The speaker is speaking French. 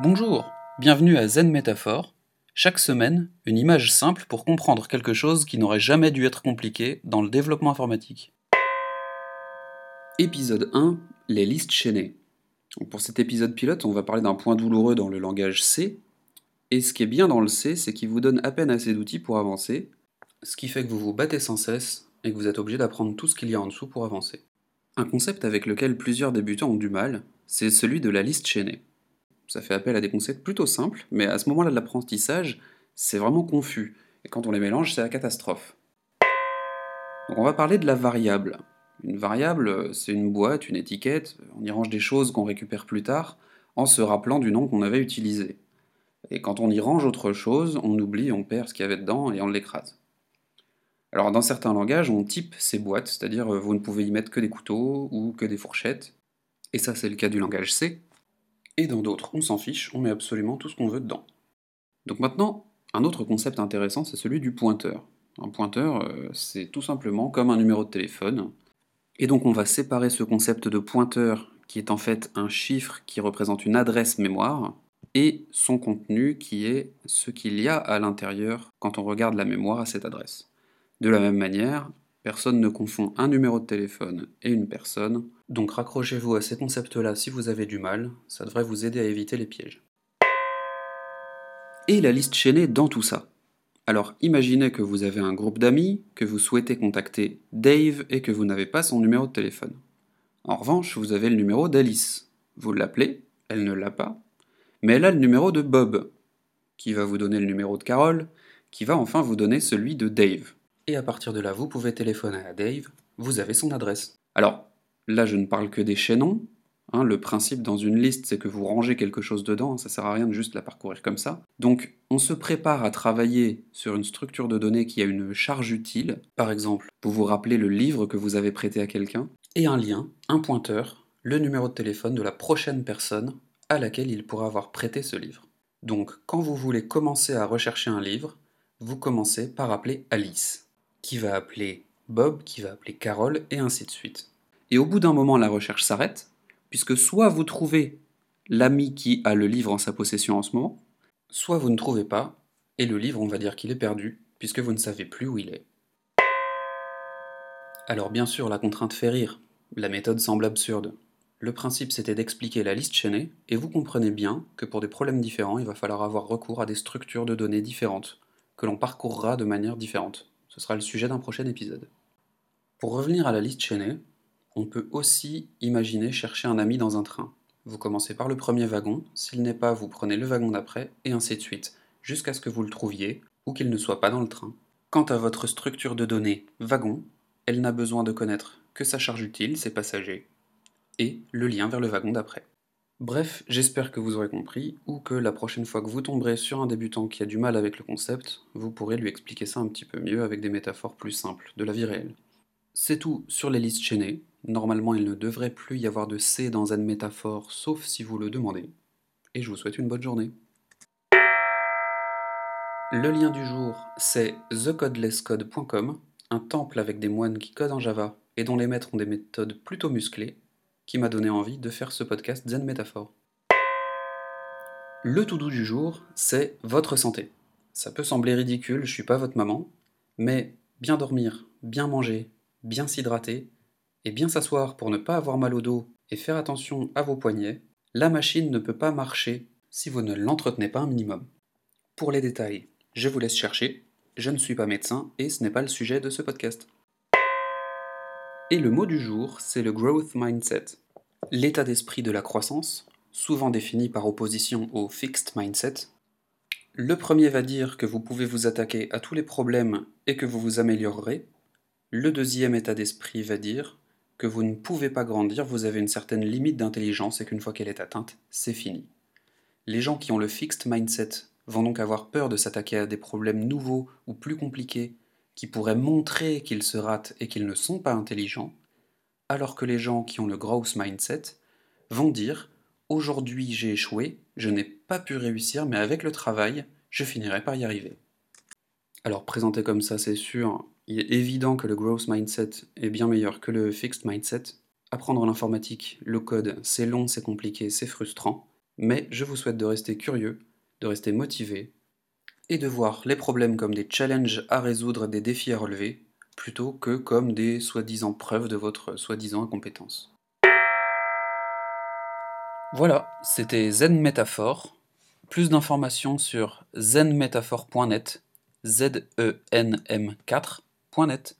Bonjour, bienvenue à Zen Métaphore. Chaque semaine, une image simple pour comprendre quelque chose qui n'aurait jamais dû être compliqué dans le développement informatique. Épisode 1 Les listes chaînées. Pour cet épisode pilote, on va parler d'un point douloureux dans le langage C. Et ce qui est bien dans le C, c'est qu'il vous donne à peine assez d'outils pour avancer, ce qui fait que vous vous battez sans cesse et que vous êtes obligé d'apprendre tout ce qu'il y a en dessous pour avancer. Un concept avec lequel plusieurs débutants ont du mal, c'est celui de la liste chaînée. Ça fait appel à des concepts plutôt simples, mais à ce moment-là de l'apprentissage, c'est vraiment confus, et quand on les mélange, c'est la catastrophe. Donc on va parler de la variable. Une variable, c'est une boîte, une étiquette, on y range des choses qu'on récupère plus tard, en se rappelant du nom qu'on avait utilisé. Et quand on y range autre chose, on oublie, on perd ce qu'il y avait dedans et on l'écrase. Alors dans certains langages, on type ces boîtes, c'est-à-dire vous ne pouvez y mettre que des couteaux ou que des fourchettes, et ça c'est le cas du langage C, et dans d'autres, on s'en fiche, on met absolument tout ce qu'on veut dedans. Donc maintenant, un autre concept intéressant, c'est celui du pointeur. Un pointeur, euh, c'est tout simplement comme un numéro de téléphone. Et donc on va séparer ce concept de pointeur, qui est en fait un chiffre qui représente une adresse mémoire, et son contenu qui est ce qu'il y a à l'intérieur quand on regarde la mémoire à cette adresse. De la même manière, Personne ne confond un numéro de téléphone et une personne, donc raccrochez-vous à ces concepts-là si vous avez du mal, ça devrait vous aider à éviter les pièges. Et la liste chaînée dans tout ça. Alors imaginez que vous avez un groupe d'amis, que vous souhaitez contacter Dave et que vous n'avez pas son numéro de téléphone. En revanche, vous avez le numéro d'Alice. Vous l'appelez, elle ne l'a pas, mais elle a le numéro de Bob, qui va vous donner le numéro de Carole, qui va enfin vous donner celui de Dave et à partir de là, vous pouvez téléphoner à Dave, vous avez son adresse. Alors, là, je ne parle que des chaînons. Hein, le principe dans une liste, c'est que vous rangez quelque chose dedans, ça sert à rien de juste la parcourir comme ça. Donc, on se prépare à travailler sur une structure de données qui a une charge utile. Par exemple, vous vous rappelez le livre que vous avez prêté à quelqu'un, et un lien, un pointeur, le numéro de téléphone de la prochaine personne à laquelle il pourra avoir prêté ce livre. Donc, quand vous voulez commencer à rechercher un livre, vous commencez par appeler Alice qui va appeler Bob, qui va appeler Carole, et ainsi de suite. Et au bout d'un moment, la recherche s'arrête, puisque soit vous trouvez l'ami qui a le livre en sa possession en ce moment, soit vous ne trouvez pas, et le livre, on va dire qu'il est perdu, puisque vous ne savez plus où il est. Alors bien sûr, la contrainte fait rire, la méthode semble absurde. Le principe c'était d'expliquer la liste chaînée, et vous comprenez bien que pour des problèmes différents, il va falloir avoir recours à des structures de données différentes, que l'on parcourra de manière différente. Ce sera le sujet d'un prochain épisode. Pour revenir à la liste chaînée, on peut aussi imaginer chercher un ami dans un train. Vous commencez par le premier wagon, s'il n'est pas, vous prenez le wagon d'après, et ainsi de suite, jusqu'à ce que vous le trouviez, ou qu'il ne soit pas dans le train. Quant à votre structure de données wagon, elle n'a besoin de connaître que sa charge utile, ses passagers, et le lien vers le wagon d'après. Bref, j'espère que vous aurez compris, ou que la prochaine fois que vous tomberez sur un débutant qui a du mal avec le concept, vous pourrez lui expliquer ça un petit peu mieux avec des métaphores plus simples, de la vie réelle. C'est tout sur les listes chaînées. Normalement, il ne devrait plus y avoir de C dans une métaphore, sauf si vous le demandez. Et je vous souhaite une bonne journée. Le lien du jour, c'est thecodelesscode.com, un temple avec des moines qui codent en Java et dont les maîtres ont des méthodes plutôt musclées, qui m'a donné envie de faire ce podcast Zen Métaphore. Le tout doux du jour, c'est votre santé. Ça peut sembler ridicule, je suis pas votre maman, mais bien dormir, bien manger, bien s'hydrater, et bien s'asseoir pour ne pas avoir mal au dos et faire attention à vos poignets, la machine ne peut pas marcher si vous ne l'entretenez pas un minimum. Pour les détails, je vous laisse chercher, je ne suis pas médecin et ce n'est pas le sujet de ce podcast. Et le mot du jour, c'est le growth mindset. L'état d'esprit de la croissance, souvent défini par opposition au fixed mindset. Le premier va dire que vous pouvez vous attaquer à tous les problèmes et que vous vous améliorerez. Le deuxième état d'esprit va dire que vous ne pouvez pas grandir, vous avez une certaine limite d'intelligence et qu'une fois qu'elle est atteinte, c'est fini. Les gens qui ont le fixed mindset vont donc avoir peur de s'attaquer à des problèmes nouveaux ou plus compliqués qui pourraient montrer qu'ils se ratent et qu'ils ne sont pas intelligents, alors que les gens qui ont le growth mindset vont dire Aujourd'hui j'ai échoué, je n'ai pas pu réussir, mais avec le travail, je finirai par y arriver. Alors présenté comme ça, c'est sûr, il est évident que le growth mindset est bien meilleur que le fixed mindset. Apprendre l'informatique, le code, c'est long, c'est compliqué, c'est frustrant, mais je vous souhaite de rester curieux, de rester motivé, et de voir les problèmes comme des challenges à résoudre, des défis à relever, plutôt que comme des soi-disant preuves de votre soi-disant incompétence. Voilà, c'était Zen Métaphore. Plus d'informations sur zenmétaphore.net, Z-E-N-M 4 planet